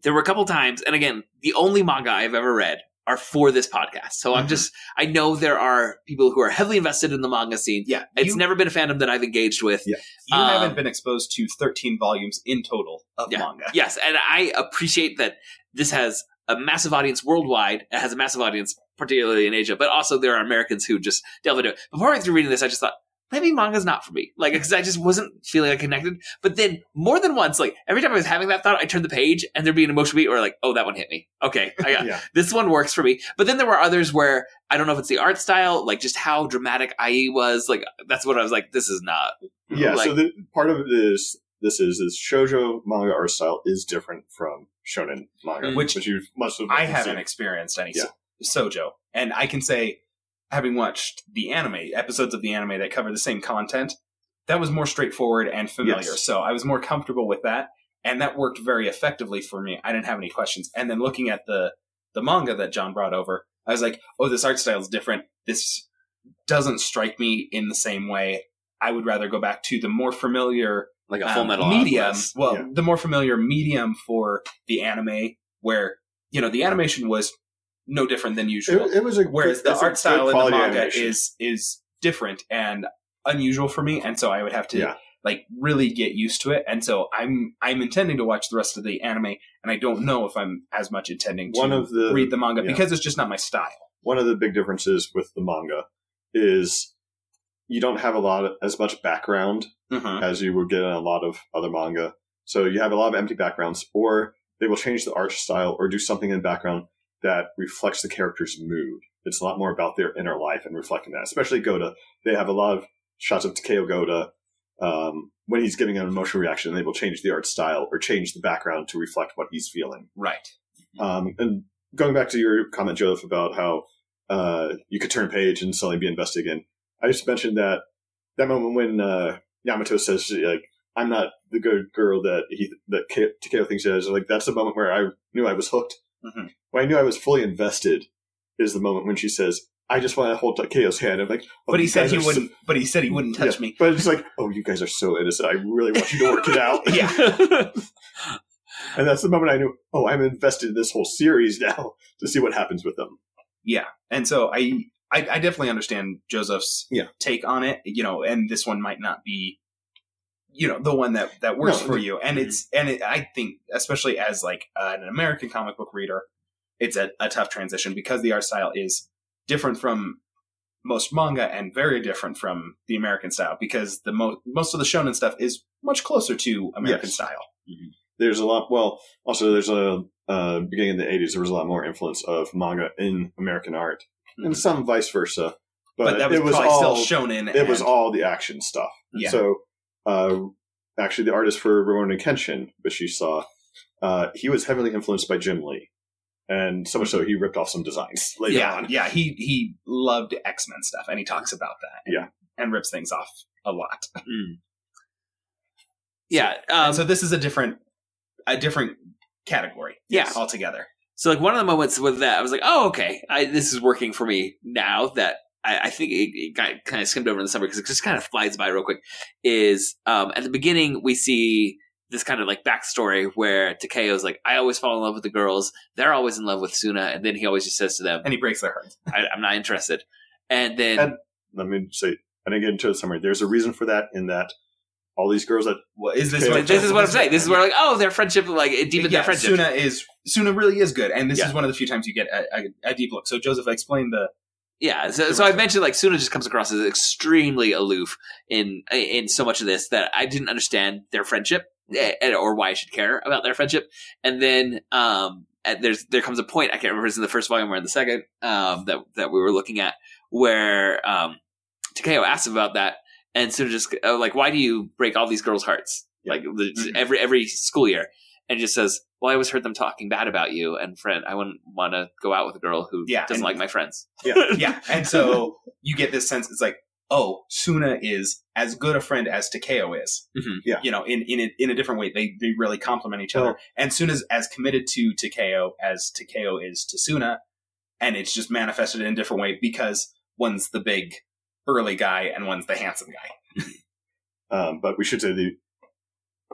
there were a couple times, and again, the only manga I've ever read are for this podcast. So I'm just I know there are people who are heavily invested in the manga scene. Yeah, it's you- never been a fandom that I've engaged with. Yeah, You Um, haven't been exposed to 13 volumes in total of manga. Yes, and I appreciate that this has a massive audience worldwide. It has a massive audience, particularly in Asia, but also there are Americans who just delve into it. Before I went through reading this, I just thought, maybe manga's not for me. Like, because I just wasn't feeling like connected. But then more than once, like every time I was having that thought, I turned the page and there'd be an emotional beat where like, oh, that one hit me. Okay, I got, <laughs> Yeah. this one works for me. But then there were others where I don't know if it's the art style, like just how dramatic IE was. Like that's what I was like, this is not. Yeah, like, so the, part of it is this is is shoujo manga art style is different from shonen manga, Mm. Which you must have I haven't experienced any Yeah. so- sojo, and I can say, having watched the anime episodes of the anime that cover the same content, that was more straightforward and familiar. Yes. So I was more comfortable with that, and that worked very effectively for me. I didn't have any questions. And then looking at the the manga that John brought over, I was like, oh, this art style is different. This doesn't strike me in the same way. I would rather go back to the more familiar Like a um, Full Metal medium. Alchemist. Well, Yeah. the more familiar medium for the anime, where you know the animation was no different than usual. It, it was a Whereas good- the art style in the manga animation. is is different and unusual for me, and so I would have to Yeah. like really get used to it. And so I'm I'm intending to watch the rest of the anime, and I don't know if I'm as much intending to One of the- read the manga yeah. because it's just not my style. one of the big differences with the manga is you don't have a lot of, as much background Mhm. as you would get in a lot of other manga. So you have a lot of empty backgrounds, or they will change the art style or do something in the background that reflects the character's mood. It's a lot more about their inner life and reflecting that. Especially Goda, they have a lot of shots of Takeo Goda um, when he's giving an emotional reaction. They will change the art style or change the background to reflect what he's feeling. Right. Um, and going back to your comment, Joseph, about how uh, you could turn a page and suddenly be invested again. I just mentioned that that moment when uh, Yamato says, "Like I'm not the good girl that he that Takeo thinks he is." Like that's the moment where I knew I was hooked. Mhm. When I knew I was fully invested is the moment when she says, "I just want to hold Takeo's hand." I'm like, oh, But he said he wouldn't. but he said he wouldn't touch Yeah, me. But it's like, oh, you guys are so innocent. I really want you to work it out. <laughs> Yeah. <laughs> And that's the moment I knew, oh, I'm invested in this whole series now <laughs> to see what happens with them. Yeah, and so I, I, I definitely understand Joseph's Yeah. take on it. You know, and this one might not be, you know, the one that that works No, for you. And it's and it, I think, especially as like uh, an American comic book reader, it's a, a tough transition because the art style is different from most manga and very different from the American style because the most most of the shonen stuff is much closer to American Yes. style. There's a lot. Well, also there's a uh, beginning in the '80s. There was a lot more influence of manga in American art, and some vice versa. But, But that was it was probably all still shonen It was all the action stuff. Yeah. So, uh, actually, the artist for Rurouni Kenshin, which you saw, uh, he was heavily influenced by Jim Lee, and so much so he ripped off some designs <laughs> later yeah, on. yeah. He he loved X Men stuff, and he talks about that. and- Yeah. and rips things off a lot. <laughs> Yeah. and so this is a different a different category. Yeah. altogether. So like one of the moments with that, I was like, oh, okay, I, this is working for me now that I, I think it, it got kind of skimmed over in the summer because it just kind of flies by real quick. Is um, at the beginning we see this kind of like backstory where Takeo's like, I always fall in love with the girls. They're always in love with Suna, and then he always just says to them, and he breaks their hearts. I, I'm not interested. And then And let me say, I didn't get into the summary. There's a reason for that in that all these girls that well, is this Okay. what- this is what I'm saying. This is where like, oh, their friendship like it deepened yeah, their friendship. Suna is Suna really is good, and this Yeah. is one of the few times you get a, a, a deep look. So Joseph, explain the Yeah, so, so I mentioned like Suna just comes across as extremely aloof in in so much of this that I didn't understand their friendship eh, or why I should care about their friendship. And then um, there's there comes a point I can't remember if it's in the first volume or in the second um, that that we were looking at where um, Takeo asks about that, and Suna just uh, like, why do you break all these girls' hearts like the, every every school year? And just says, well, I always heard them talking bad about you, and friend, I wouldn't want to go out with a girl who Yeah, doesn't and- like my friends. yeah, yeah. And so <laughs> you get this sense it's like, oh, Suna is as good a friend as Takeo is. Mhm. Yeah. You know, in in a, in a different way, they they really complement each other. Well- and Suna's as committed to Takeo as Takeo is to Suna, and it's just manifested in a different way because one's the big burly guy and one's the handsome guy. Um, but we should say the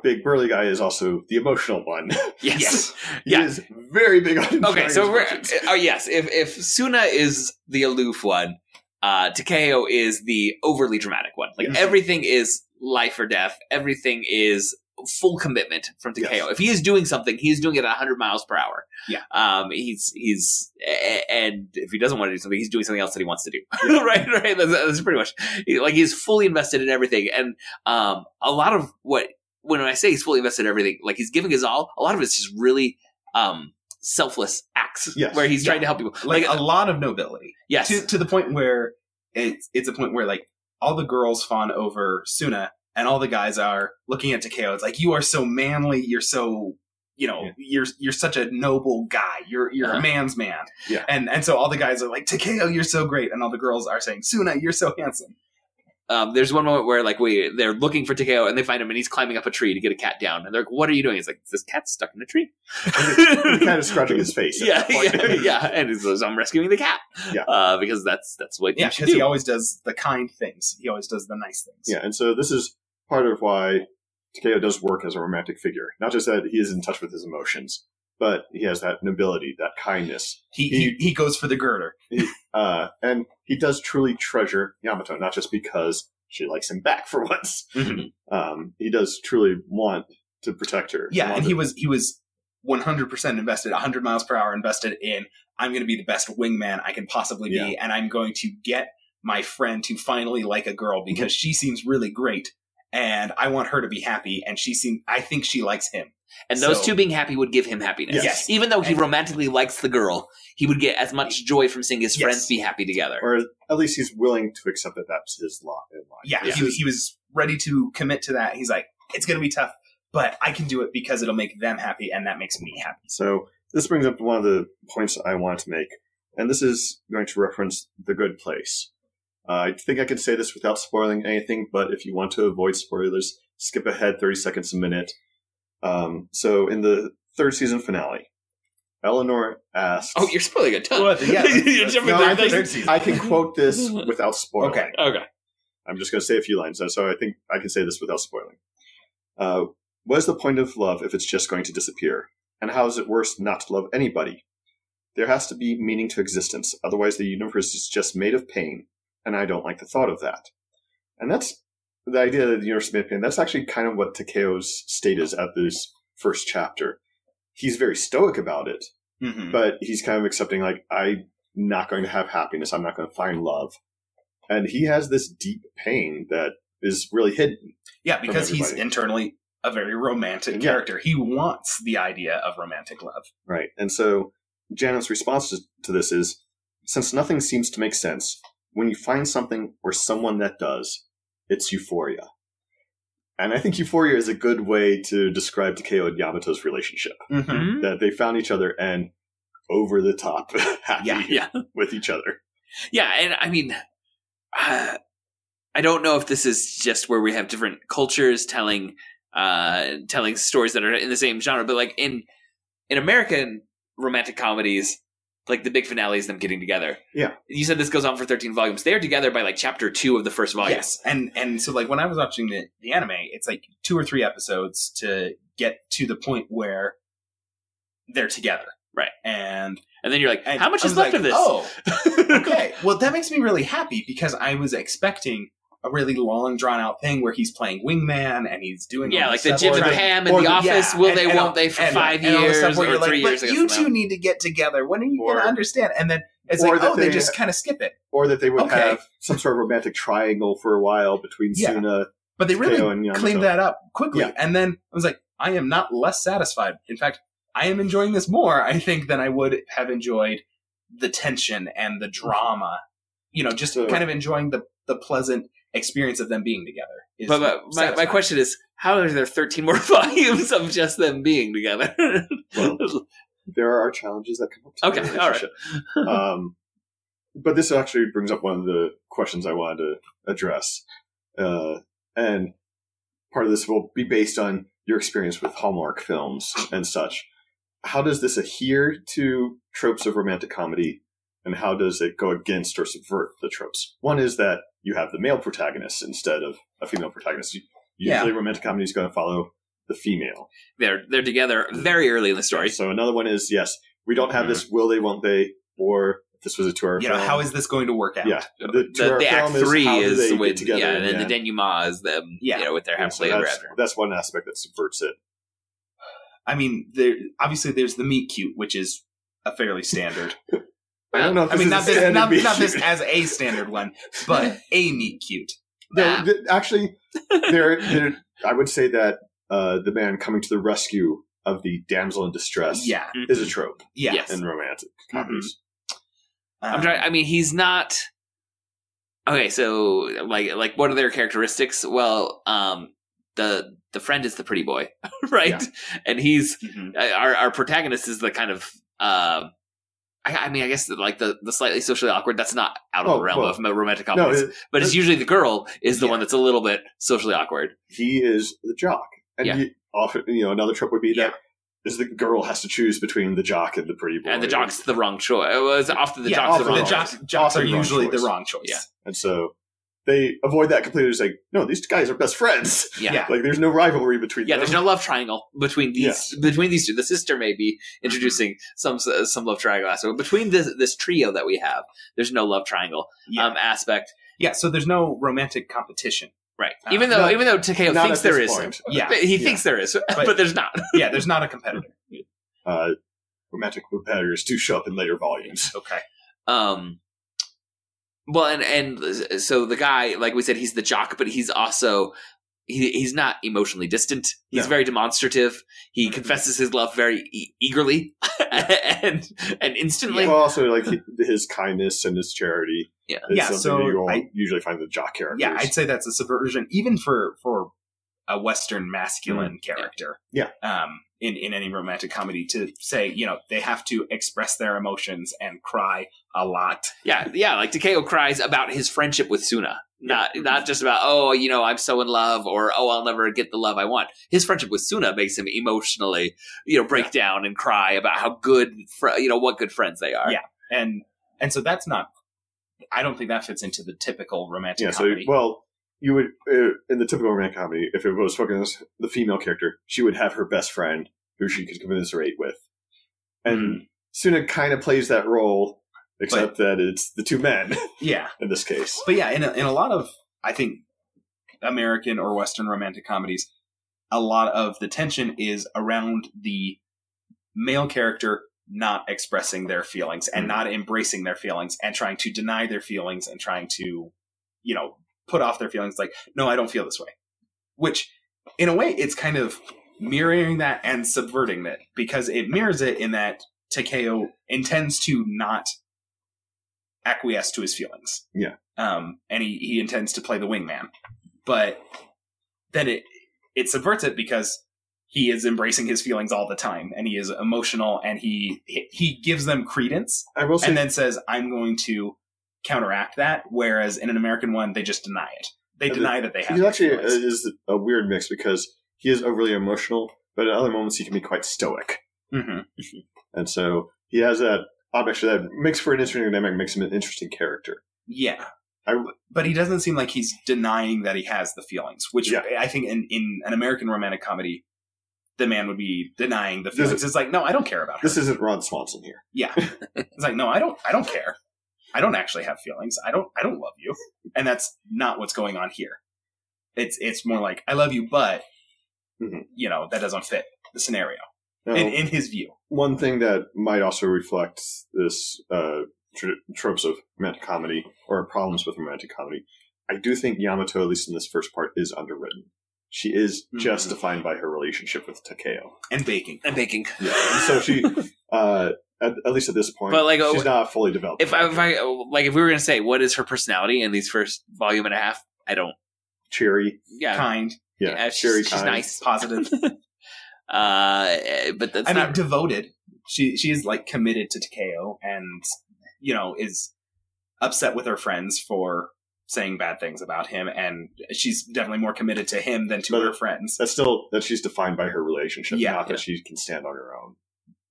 big burly guy is also the emotional one. <laughs> Yes. <laughs> he Yeah. is very big on Okay, so we're, oh yes, if if Suna is the aloof one, uh, Takeo is the overly dramatic one. Like Yes. everything is life or death. Everything is full commitment from Takeo. Yes. If he is doing something, he's doing it at 100 miles per hour. Yeah. Um. He's he's and if he doesn't want to do something, he's doing something else that he wants to do. <laughs> right. Right. That's, that's pretty much like he's fully invested in everything. And um, a lot of what when I say he's fully invested in everything, like he's giving his all. A lot of it's just really um selfless acts Yes. where he's trying to help people. Like, Like, a lot of nobility. yes, to to the point where it's it's a point where like all the girls fawn over Suna and all the guys are looking at Takeo. It's like you are so manly. You're so you know Yeah. you're you're such a noble guy. You're you're Uh-huh. a man's man. Yeah. And and so all the guys are like Takeo, you're so great, and all the girls are saying Suna, you're so handsome. Um, there's one moment where like we they're looking for Takeo and they find him and he's climbing up a tree to get a cat down and they're like, "What are you doing?" He's like, "This cat's stuck in a tree." He's kind of <laughs> scratching his face. yeah, yeah, yeah, and he says, "I'm rescuing the cat." Yeah. uh, because that's that's what Yeah, because he always does the kind things. He always does the nice things. Yeah, and so this is part of why Takeo does work as a romantic figure. Not just that he is in touch with his emotions, but he has that nobility, that kindness. He he, he goes for the girder. Uh, and he does truly treasure Yamato, not just because she likes him back for <laughs> once. Um, he does truly want to protect her. Yeah, and to- he was he was 100% invested, 100 miles per hour invested in I'm going to be the best wingman I can possibly be, Yeah. and I'm going to get my friend to finally like a girl Mm-hmm. because she seems really great, and I want her to be happy, and she seems I think she likes him. And those So- two being happy would give him happiness. Yes. Even though he And- romantically likes the girl, he would get as much joy from seeing his Yes. friends be happy together. or at least he's willing to accept that that's his lot in life. Yeah, This he, was, he was ready to commit to that. He's like, it's going to be tough, but I can do it because it'll make them happy, and that makes me happy. So this brings up one of the points I wanted to make, and this is going to reference the good place. Uh, I think I can say this without spoiling anything, but if you want to avoid spoilers, skip ahead 30 seconds a minute. Um, so in the third season finale, Eleanor asks. Oh, you're spoiling a ton. Well, yeah, <laughs> you're jumping No, through I, things. third season. I can quote this without spoiling. Okay. Okay. I'm just going to say a few lines, so I think I can say this without spoiling. Uh, what is the point of love if it's just going to disappear? And how is it worse not to love anybody? There has to be meaning to existence, otherwise the universe is just made of pain, and I don't like the thought of that. And that's the idea that the made pain. That's actually kind of what Takeo's state is at this first chapter. He's very stoic about it, Mhm. but he's kind of accepting like I'm not going to have happiness. I'm not going to find love. and he has this deep pain that is really hidden. Yeah, because he's internally a very romantic Yeah. character. He wants the idea of romantic love. Right. And so Janet's response to this is since nothing seems to make sense, when you find something or someone that does, it's euphoria. And I think euphoria is a good way to describe Takeo and Yamato's relationship. Mm-hmm. That they found each other and over the top <laughs> happy Yeah, yeah. with each other. Yeah, and I mean, uh, I don't know if this is just where we have different cultures telling uh, telling stories that are in the same genre, but like in in American romantic comedies, like the big finale is them getting together. Yeah. You said this goes on for thirteen volumes. They are together by like chapter two of the first volume. Yes, and and so like when I was watching the, the anime, it's like two or three episodes to get to the point where they're together, right? And and then you're like, how much is left like, of this? Oh, <laughs> okay. well, that makes me really happy because I was expecting a really long, drawn out thing where he's playing wingman and he's doing Yeah, like the. Jim and Pam in or The Office, will they, won't all- they for and- five and the years or three like, years But you two now." need to get together. When are you going to understand? And then it's or like, oh, they, they- just kind of skip it. Or that they would Okay. have some sort of romantic triangle for a while between Yeah. Suna, But they really and cleaned that up quickly. Yeah. And then I was like, I am not less satisfied. In fact, I am enjoying this more, I think, than I would have enjoyed the tension and the drama. You know, just So- kind of enjoying the, the pleasant experience of them being together. is But, but my, my question is, how are there 13 more <laughs> volumes of just them being together? Well, there are challenges that come up. To the Okay, all right. relationship. um, but this actually brings up one of the questions I wanted to address, uh, and part of this will be based on your experience with Hallmark films and such. How does this adhere to tropes of romantic comedy, and how does it go against or subvert the tropes? One is that you have the male protagonist instead of a female protagonist. Usually, Yeah. romantic comedy is going to follow the female. they're they're together very early in the story. So another one is yes, we don't have Mhm. this will they won't they or if this was a two hour You know, how is this going to work out? yeah the, The, the act film is three is, they get with together yeah, in and the then end. the denouement is them, Yeah. you know, with their Yeah, so happily ever that's, after. that's one aspect that subverts it. I mean, there obviously there's the meet cute, which is a fairly standard. <laughs> I don't know if I mean, this not is this, standard not, meet not this as a standard one, but <laughs> a meet cute. No, th- actually, <laughs> there, there, I would say that uh, the man coming to the rescue of the damsel in distress Yeah. is a trope Yeah. Yes. in romantic comedies. I'm trying. I mean, he's not. Okay, so like, like, what are their characteristics? Well, um, the the friend is the pretty boy, <laughs> right? And he's Mhm. uh, our our protagonist is the kind of. Um, I, I mean, I guess like the the slightly socially awkward. That's not out of Oh, the realm well, of romantic No, comedies, it- but it's usually the girl is the Yeah. one that's a little bit socially awkward. he is the jock, and Yeah. he often, you know, another trope would be Yeah. that is the girl has to choose between the jock and the pretty boy, And the jock's the wrong choice. It was often the yeah, jock's the wrong the choice. jock, jocks are Often wrong usually the wrong choice. Yeah. and so they avoid that completely. It's like, no, these guys are best friends. Yeah. Yeah. like there's no rivalry between Yeah, them. there's no love triangle between these Yes. between these two. The sister may be introducing some some love triangle aspect, but between this this trio that we have, there's no love triangle Yeah. um, aspect. Yeah, so there's no romantic competition. Right. Uh, even though not- even though Takeo thinks at there this is, point. Yeah. he Yeah. thinks there is, <laughs> but, there's not. <laughs> Yeah, there's not a competitor. uh, romantic competitors do show up in later volumes. Okay. Um. Well, and and so the guy, like we said, he's the jock, but he's also he, he's not emotionally distant. He's No. very demonstrative. He confesses his love very e- eagerly <laughs> and and instantly. well, also like his kindness and his charity. Yeah. is Yeah, something so you I- usually find the jock characters. Yeah, I'd say that's a subversion, even for for a Western masculine character. Yeah. Um, in in any romantic comedy, to say you know they have to express their emotions and cry a lot. Yeah, yeah, like Takeo cries about his friendship with Suna. Not mm-hmm. not just about, oh, you know, I'm so in love or oh, I'll never get the love I want. His friendship with Suna makes him emotionally, you know, break down and cry about how good fr- you know, what good friends they are. Yeah. And and so that's not. I don't think that fits into the typical romantic yeah. So comedy. well, you would uh, in the typical romantic comedy, if it was focused on the female character, she would have her best friend who she could commiserate with, and Mm-hmm. Suna kind of plays that role, except that it's the two men yeah. <laughs> in this case. But yeah, in a, in a lot of I think American or Western romantic comedies, a lot of the tension is around the male character not expressing their feelings and not embracing their feelings and trying to deny their feelings and trying to you know, put off their feelings like, no, I don't feel this way. Which, in a way, it's kind of mirroring that and subverting it because it mirrors it in that Takeo intends to not acquiesce to his feelings. Yeah. Um, and he, he intends to play the wingman. But then it it subverts it because he is embracing his feelings all the time and he is emotional and he he- gives them credence I will say and then says i'm going to counteract that whereas in an american one they just deny it they And deny that they have He actually feelings. is a weird mix because he is overly emotional, but at other moments he can be quite stoic. Mhm. <laughs> And so he has that actually that makes for an interesting dynamic, makes him an interesting character. yeah I, but he doesn't seem like he's denying that he has the feelings which Yeah. i think in, in an american romantic comedy the man would be denying the This feelings is- it's like no i don't care about her this isn't Ron Swanson here. Yeah. <laughs> It's like, no, I don't I don't care. I don't actually have feelings. I don't I don't love you. And that's not what's going on here. It's it's more like I love you, but Mhm. you know, that doesn't fit the scenario. Now, In in his view. one thing that might also reflect this uh, tr- tropes of romantic comedy or problems with romantic comedy, I do think Yamato, at least in this first part, is underwritten. She is just Mhm. defined by her relationship with Takeo. And baking. And baking. Yeah, and so she, <laughs> uh, at, at least at this point, But, like, she's oh, not fully developed. If I, if I like, if we were gonna say what is her personality in these first volume and a half, I don't. cheery, Yeah, Kind, yeah, yeah, she's, cheery, she's kind. nice. <laughs> positive. <laughs> Uh, but that's I mean not. devoted. She she is like committed to Takeo and you know, is upset with her friends for saying bad things about him and she's definitely more committed to him than to But- her friends. That's still that she's defined by her relationship, Yeah, not yeah. that she can stand on her own.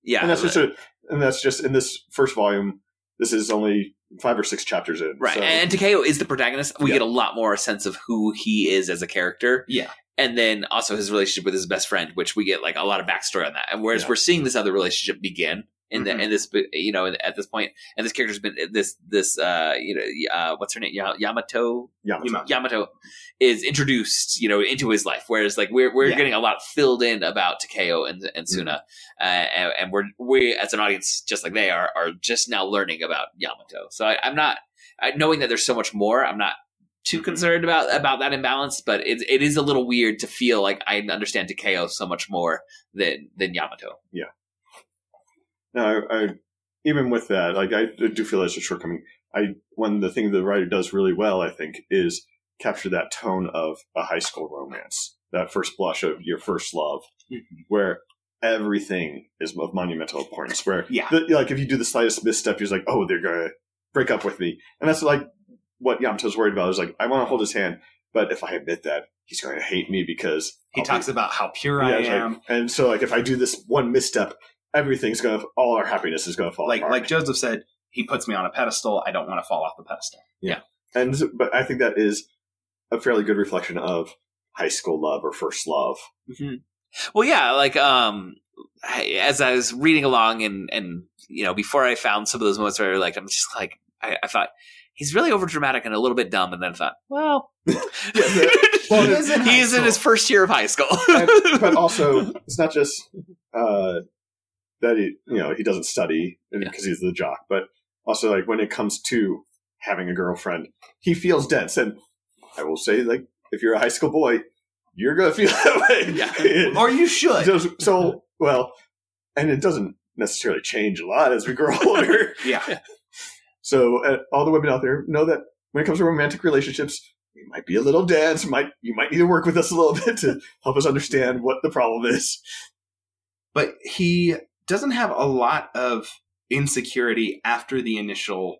yeah, and that's just a, and that's just in this first volume. This is only five or six chapters in, right. so- And Takeo is the protagonist. We Yeah. get a lot more sense of who he is as a character. Yeah. and then also his relationship with his best friend, which we get like a lot of backstory on that. And whereas Yeah. we're seeing this other relationship begin in the Mhm. in this you know at this point, and this character's been this this uh you know uh what's her name Yamato Yamato. Yamato is introduced you know into his life, whereas like we're we're Yeah. getting a lot filled in about Takeo and and Suna, uh, and, and we're we as an audience just like they are are just now learning about Yamato. So I, I'm not I, knowing that there's so much more. I'm not too concerned about about that imbalance, but it it is a little weird to feel like I understand Takeo so much more than than Yamato. No, I, I, even with that, like I do feel there's a shortcoming. I one the thing the writer does really well, I think, is capture that tone of a high school romance, that first blush of your first love, Mm-hmm. where everything is of monumental importance. Where Yeah. the, like if you do the slightest misstep, you're like, oh, they're gonna break up with me, and that's like what Yamato's worried about. Is like I want to hold his hand, but if I admit that, he's going to hate me because He I'll talks be- about how pure Yeah, I it's like- am. and so like if I do this one misstep, everything's gonna all our happiness is gonna fall like apart. like Joseph said, he puts me on a pedestal. I don't want to fall off the pedestal. Yeah. And but I think that is a fairly good reflection of high school love or first love. Well, yeah, like um, as I was reading along and and you know before I found some of those moments where I like I'm just like I, I thought he's really over dramatic and a little bit dumb, and then I thought, well, <laughs> Well, <laughs> he is in high he is in his first year of high school. And- but <laughs> also, it's not just uh, that he you know he doesn't study because he's the jock, but also like when it comes to having a girlfriend, he feels dense. And I will say, like if you're a high school boy, you're gonna feel <laughs> that way. Yeah. Or you should. So, so well, and it doesn't necessarily change a lot as we grow <laughs> older. Yeah. So uh, all the women out there know that when it comes to romantic relationships, we might be a little dense. Might you might need to work with us a little <laughs> bit to help us understand what the problem is. But he doesn't have a lot of insecurity after the initial.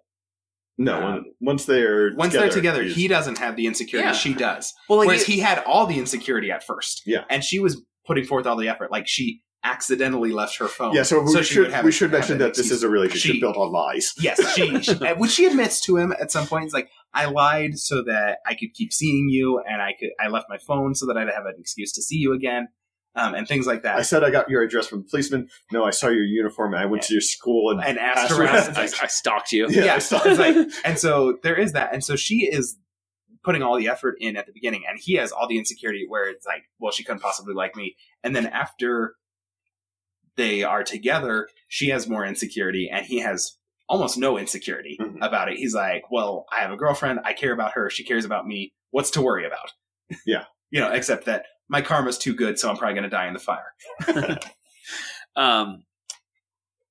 No, Um, when, once they're Once they're together, he doesn't have the insecurity. Yeah. She does. well, like Whereas he- he had all the insecurity at first. Yeah. And she was putting forth all the effort. Like she accidentally left her phone. yeah. So we she should have- we should have mention an that this is a relationship She- built on lies. Yes, she, <laughs> she which she admits to him at some point. He's like, "I lied so that I could keep seeing you, and I could I left my phone so that I'd have an excuse to see you again, um, and things like that." I said I got your address from the policeman. No, I saw your uniform and I went to your school and, and asked asked around. It's <laughs> I, I stalked you. Yeah, yeah, <laughs> it's like, and so there is that, and so she is putting all the effort in at the beginning, and he has all the insecurity where it's like, well, she couldn't possibly like me, and then after they are together, she has more insecurity, and he has almost no insecurity, Mhm. about it. He's like, "Well, I have a girlfriend. I care about her. She cares about me. What's to worry about?" Yeah. <laughs> you know, except that my karma's too good, so I'm probably going to die in the fire. <laughs> um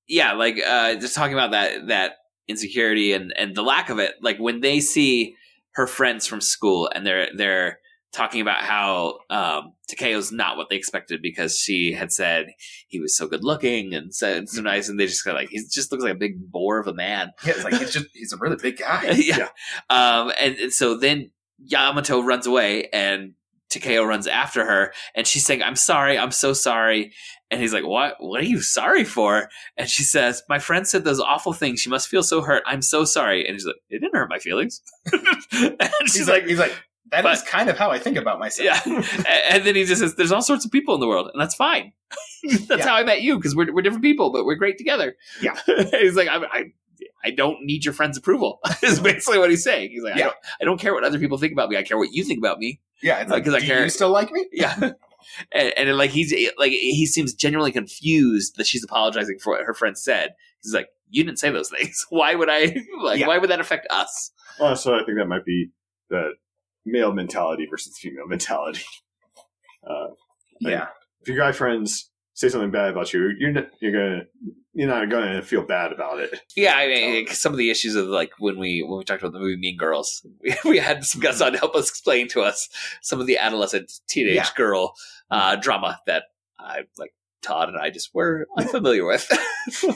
yeah like uh just talking about that that insecurity and and the lack of it like when they see her friends from school and they're they're talking about how um Takeo's not what they expected because she had said he was so good looking and said so nice and they just kind of like he just looks like a big bore of a man Yeah, it's like he's just he's a really big guy. <laughs> yeah. Um, and, and so then Yamato runs away and Takeo runs after her and she's saying, I'm sorry, I'm so sorry. And he's like, What what are you sorry for? And she says, My friend said those awful things. She must feel so hurt. I'm so sorry. And he's like, It didn't hurt my feelings. <laughs> and she's He's like, like, he's like, that is but- kind of how I think about myself. Yeah. <laughs> And then he just says, There's all sorts of people in the world, and that's fine. <laughs> that's Yeah. how I met you, because we're, we're different people, but we're great together. Yeah. he's like, I, I I don't need your friend's approval. is basically what he's saying. He's like, I, Yeah. don't, I don't care what other people think about me. I care what you think about me. Yeah, it's like, Because I do care- you still like me? Yeah. <laughs> and, and like he's like he seems genuinely confused that she's apologizing for what her friend said. He's like, you didn't say those things. <laughs> Why would I? <laughs> Like, Yeah. why would that affect us? So I think that might be the male mentality versus female mentality. Uh, like, Yeah. If your guy friends say something bad about you, you're not, you're gonna you're not gonna feel bad about it. Yeah, I mean, like, some of the issues of like when we when we talked about the movie Mean Girls, <laughs> we, we had some guys on to help us explain to us some of the adolescent teenage Yeah. girl uh, drama that I like Todd and I just were unfamiliar with. <laughs>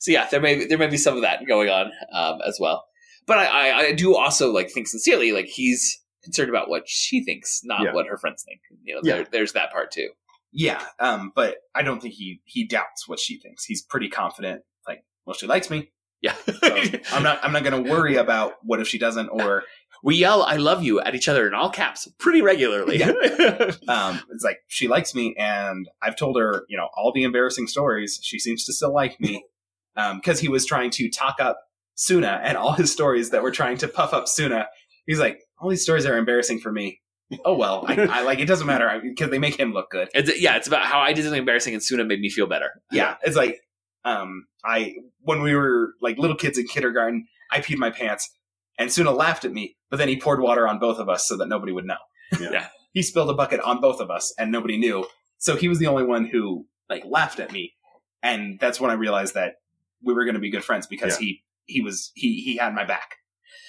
so yeah, there may there may be some of that going on um, as well. But I, I, I do also like think sincerely like he's concerned about what she thinks, not Yeah. what her friends think. You know, Yeah. there, there's that part too. Yeah, um, but I don't think he he doubts what she thinks. He's pretty confident. Like, well, she likes me. Yeah, So I'm not I'm not going to worry about what if she doesn't or <laughs> we yell "I love you" at each other in all caps pretty regularly. <laughs> um, it's like she likes me, and I've told her, you know, all the embarrassing stories. She seems to still like me <laughs> because he was trying to talk up Suna and all his stories that were trying to puff up Suna. He's like, all these stories are embarrassing for me. Oh well, I, I like it. Doesn't matter because they make him look good. It's, yeah, it's about how I did something embarrassing and Suna made me feel better. Yeah, it's like um, I when we were like little kids in kindergarten, I peed my pants, and Suna laughed at me, but then he poured water on both of us so that nobody would know. Yeah. Yeah. he spilled a bucket on both of us, and nobody knew. So he was the only one who like laughed at me, and that's when I realized that we were going to be good friends because Yeah. he he was he he had my back.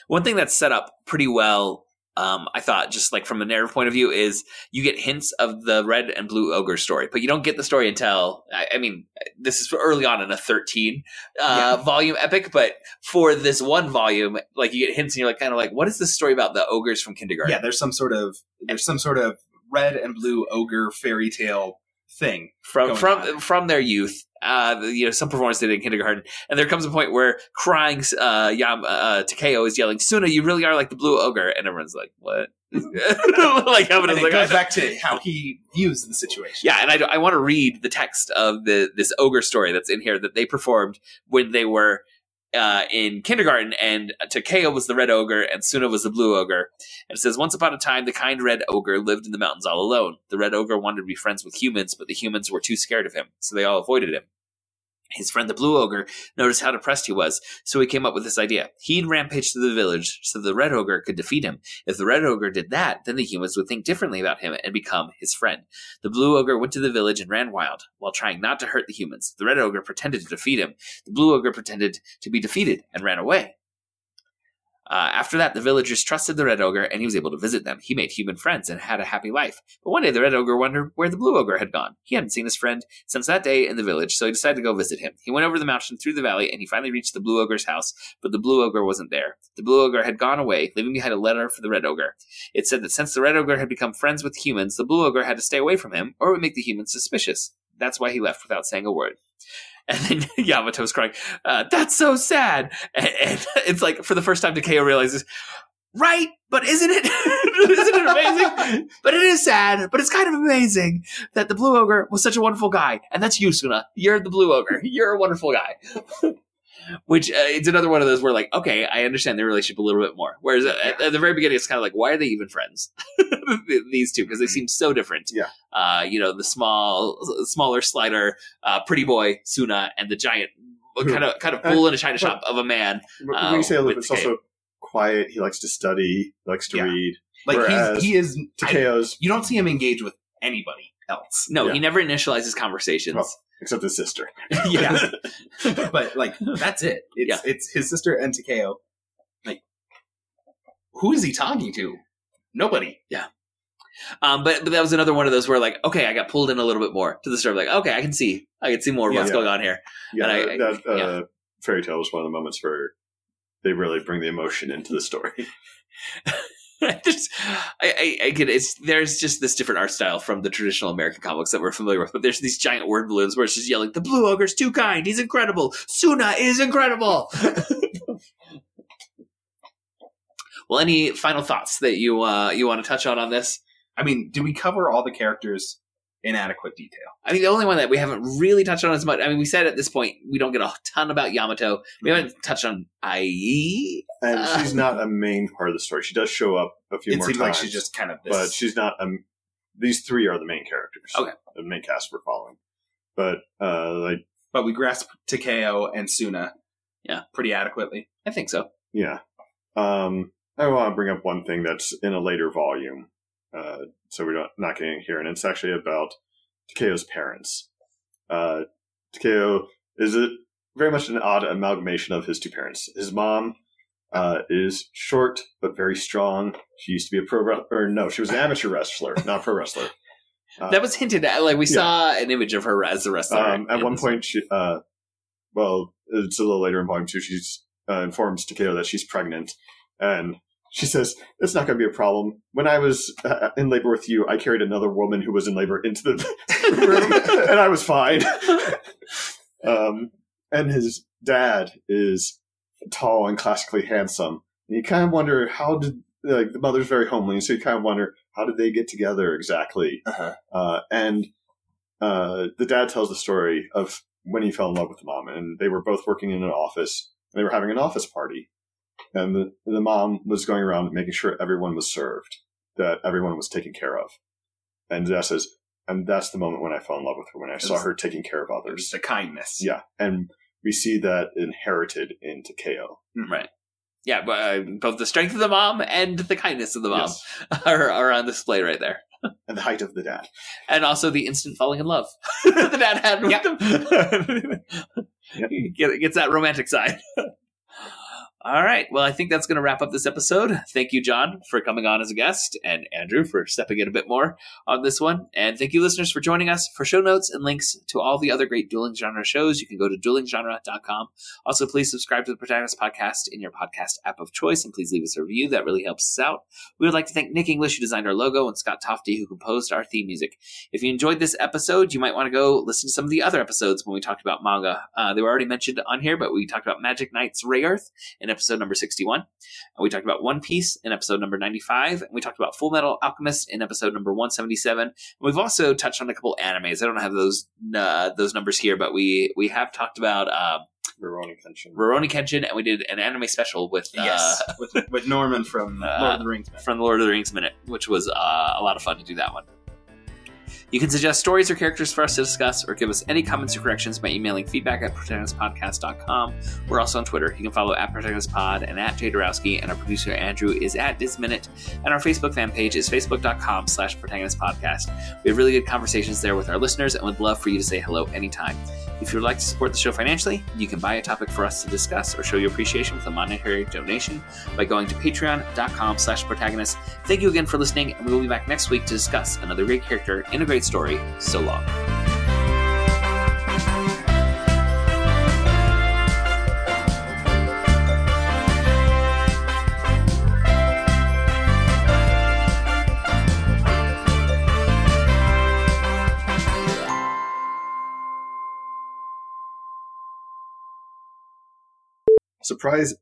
One thing that's set up pretty well, um, I thought, just like from a narrative point of view, is you get hints of the red and blue ogre story, but you don't get the story until, I, I mean, this is early on in a 13 uh, volume epic, but for this one volume, like you get hints and you're like, kind of like, what is this story about the ogres from kindergarten? Yeah, there's some sort of there's some sort of red and blue ogre fairy tale thing from from on. from their youth. Uh, you know, some performance they did in kindergarten, and there comes a point where crying uh, Yam uh, Takeo is yelling, "Suna, you really are like the blue ogre," and everyone's like, "What?" <laughs> like, And Yamato it like, goes back to how he views the situation. yeah, and I, I want to read the text of the this ogre story that's in here that they performed when they were uh, in kindergarten, and Takeo was the red ogre, and Suna was the blue ogre. And it says, Once upon a time, the kind red ogre lived in the mountains all alone. The red ogre wanted to be friends with humans, but the humans were too scared of him, so they all avoided him. His friend the blue ogre noticed how depressed he was, so he came up with this idea. He'd rampage through the village so the red ogre could defeat him. If the red ogre did that, then the humans would think differently about him and become his friend. The blue ogre went to the village and ran wild, while trying not to hurt the humans. The red ogre pretended to defeat him. The blue ogre pretended to be defeated and ran away. Uh, after that, the villagers trusted the red ogre, and he was able to visit them. He made human friends and had a happy life. But one day, the red ogre wondered where the blue ogre had gone. He hadn't seen his friend since that day in the village, so he decided to go visit him. He went over the mountain through the valley, and he finally reached the blue ogre's house. But the blue ogre wasn't there. The blue ogre had gone away, leaving behind a letter for the red ogre. It said that since the red ogre had become friends with humans, the blue ogre had to stay away from him, or it would make the humans suspicious. That's why he left without saying a word. And then <laughs> Yamato's crying, uh, that's so sad. And, and <laughs> it's like, for the first time, Takeo realizes, right, but isn't it? <laughs> isn't it amazing? but it is sad, but it's kind of amazing that the Blue Ogre was such a wonderful guy. And that's you, Suna. You're the Blue Ogre. You're a wonderful guy. Which uh, it's another one of those where, like, okay, I understand their relationship a little bit more. Whereas uh, at, at the very beginning, it's kind of like, why are they even friends? <laughs> These two, because they seem so different Yeah. uh, you know, the small, smaller slider, uh, pretty boy Suna, and the giant kind of kind of bull in a china shop of a man. When uh, you say with it's also quiet. He likes to study. Likes to Yeah. read. Like he's, he is. Takeo's you don't see him engage with anybody else. no, yeah. he never initializes conversations. Well, except his sister. <laughs> <laughs> yeah, but like that's it. It's it's his sister and Takeo. Like, who is he talking to? Nobody. Yeah. Um, but but that was another one of those where like, okay, I got pulled in a little bit more to the story. Like, okay, I can see, I can see more of what's Yeah. going on here. Yeah, And I- I- that uh, yeah. fairy tale was one of the moments where they really bring the emotion into the story. <laughs> <laughs> I, I, I get it's there's just this different art style from the traditional American comics that we're familiar with, but there's these giant word balloons where it's just yelling, "The Blue Ogre's too kind. He's incredible. Suna is incredible." <laughs> well, any final thoughts that you uh, you want to touch on on this? I mean, did we cover all the characters in adequate detail? I mean, the only one that we haven't really touched on as much. I mean, we said at this point we don't get a ton about Yamato. We haven't touched on Ai. And Uh. she's not a main part of the story. She does show up a few It more seems times. like she's just kind of this. but she's not. Um, these three are the main characters. Okay. the main cast we're following. But uh, like, but we grasp Takeo and Suna. Yeah. pretty adequately. I think so. yeah. Um, I want to bring up one thing that's in a later volume, uh, so we're not, not getting it here, and it's actually about Takeo's parents. Uh, Takeo is a, very much an odd amalgamation of his two parents. His mom uh, is short but very strong. She used to be a pro, or no, she was an amateur wrestler, <laughs> not a pro wrestler. Uh, that was hinted at. Like we yeah. saw an image of her as a wrestler. Um, at one point, she, uh, well, it's a little later in volume two. She uh, informs Takeo that she's pregnant, and she says it's not going to be a problem. When I was uh, in labor with you, I carried another woman who was in labor into the <laughs> room, and I was fine. <laughs> um, and his dad is tall and classically handsome. And you kind of wonder how did like the mother's very homely, so you kind of wonder how did they get together exactly. Uh-huh. Uh, and uh, the dad tells the story of when he fell in love with the mom, and they were both working in an office. And they were having an office party, and the the mom was going around making sure everyone was served, that everyone was taken care of. And the dad says, and that's the moment when I fell in love with her when I saw her taking care of others. the kindness. Yeah, and we see that inherited in Takeo. Right. Yeah, but uh, both the strength of the mom and the kindness of the mom Yes. <laughs> are, are on display right there. and the height of the dad. And also the instant falling in love <laughs> that the dad had with him. <laughs> Get, gets that romantic side. All right. Well, I think that's going to wrap up this episode. Thank you, John, for coming on as a guest, and Andrew for stepping in a bit more on this one. And thank you, listeners, for joining us. For show notes and links to all the other great dueling genre shows, you can go to duelinggenre.com. Also, please subscribe to the Protagonist Podcast in your podcast app of choice, and please leave us a review. That really helps us out. We would like to thank Nick English, who designed our logo, and Scott Tofty, who composed our theme music. If you enjoyed this episode, you might want to go listen to some of the other episodes when we talked about manga. Uh, they were already mentioned on here, but we talked about Magic Knights Rayearth in episode number 61. And we talked about One Piece in episode number 95. And we talked about Fullmetal Alchemist in episode number 177. And we've also touched on a couple animes. I don't have those uh, those numbers here, but we we have talked about um, Rurouni Kenshin. Rurouni Kenshin, and we did an anime special with uh, Yes, with, with Norman from <laughs> Uh, Lord of the Rings. from the Lord of the Rings Minute, which was uh, a lot of fun to do that one. You can suggest stories or characters for us to discuss or give us any comments or corrections by emailing feedback at protagonistpodcast.com. We're also on Twitter. You can follow at protagonistpod and at Jay Darowski, and our producer Andrew is at DisMinute, and our Facebook fan page is facebook.com slash protagonistpodcast. We have really good conversations there with our listeners and would love for you to say hello anytime. If you would like to support the show financially, you can buy a topic for us to discuss or show your appreciation with a monetary donation by going to patreon.com slash protagonist. Thank you again for listening, and we will be back next week to discuss another great character in a great story. So long. Surprise!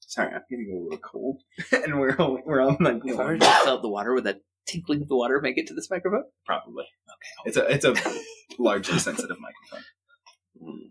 Sorry, I'm getting a little cold, <laughs> and we're only, we're on like If I were to just felt the water, would that tinkling of the water make it to this microphone? probably okay. It's a it's a <laughs> largely sensitive microphone. Hmm.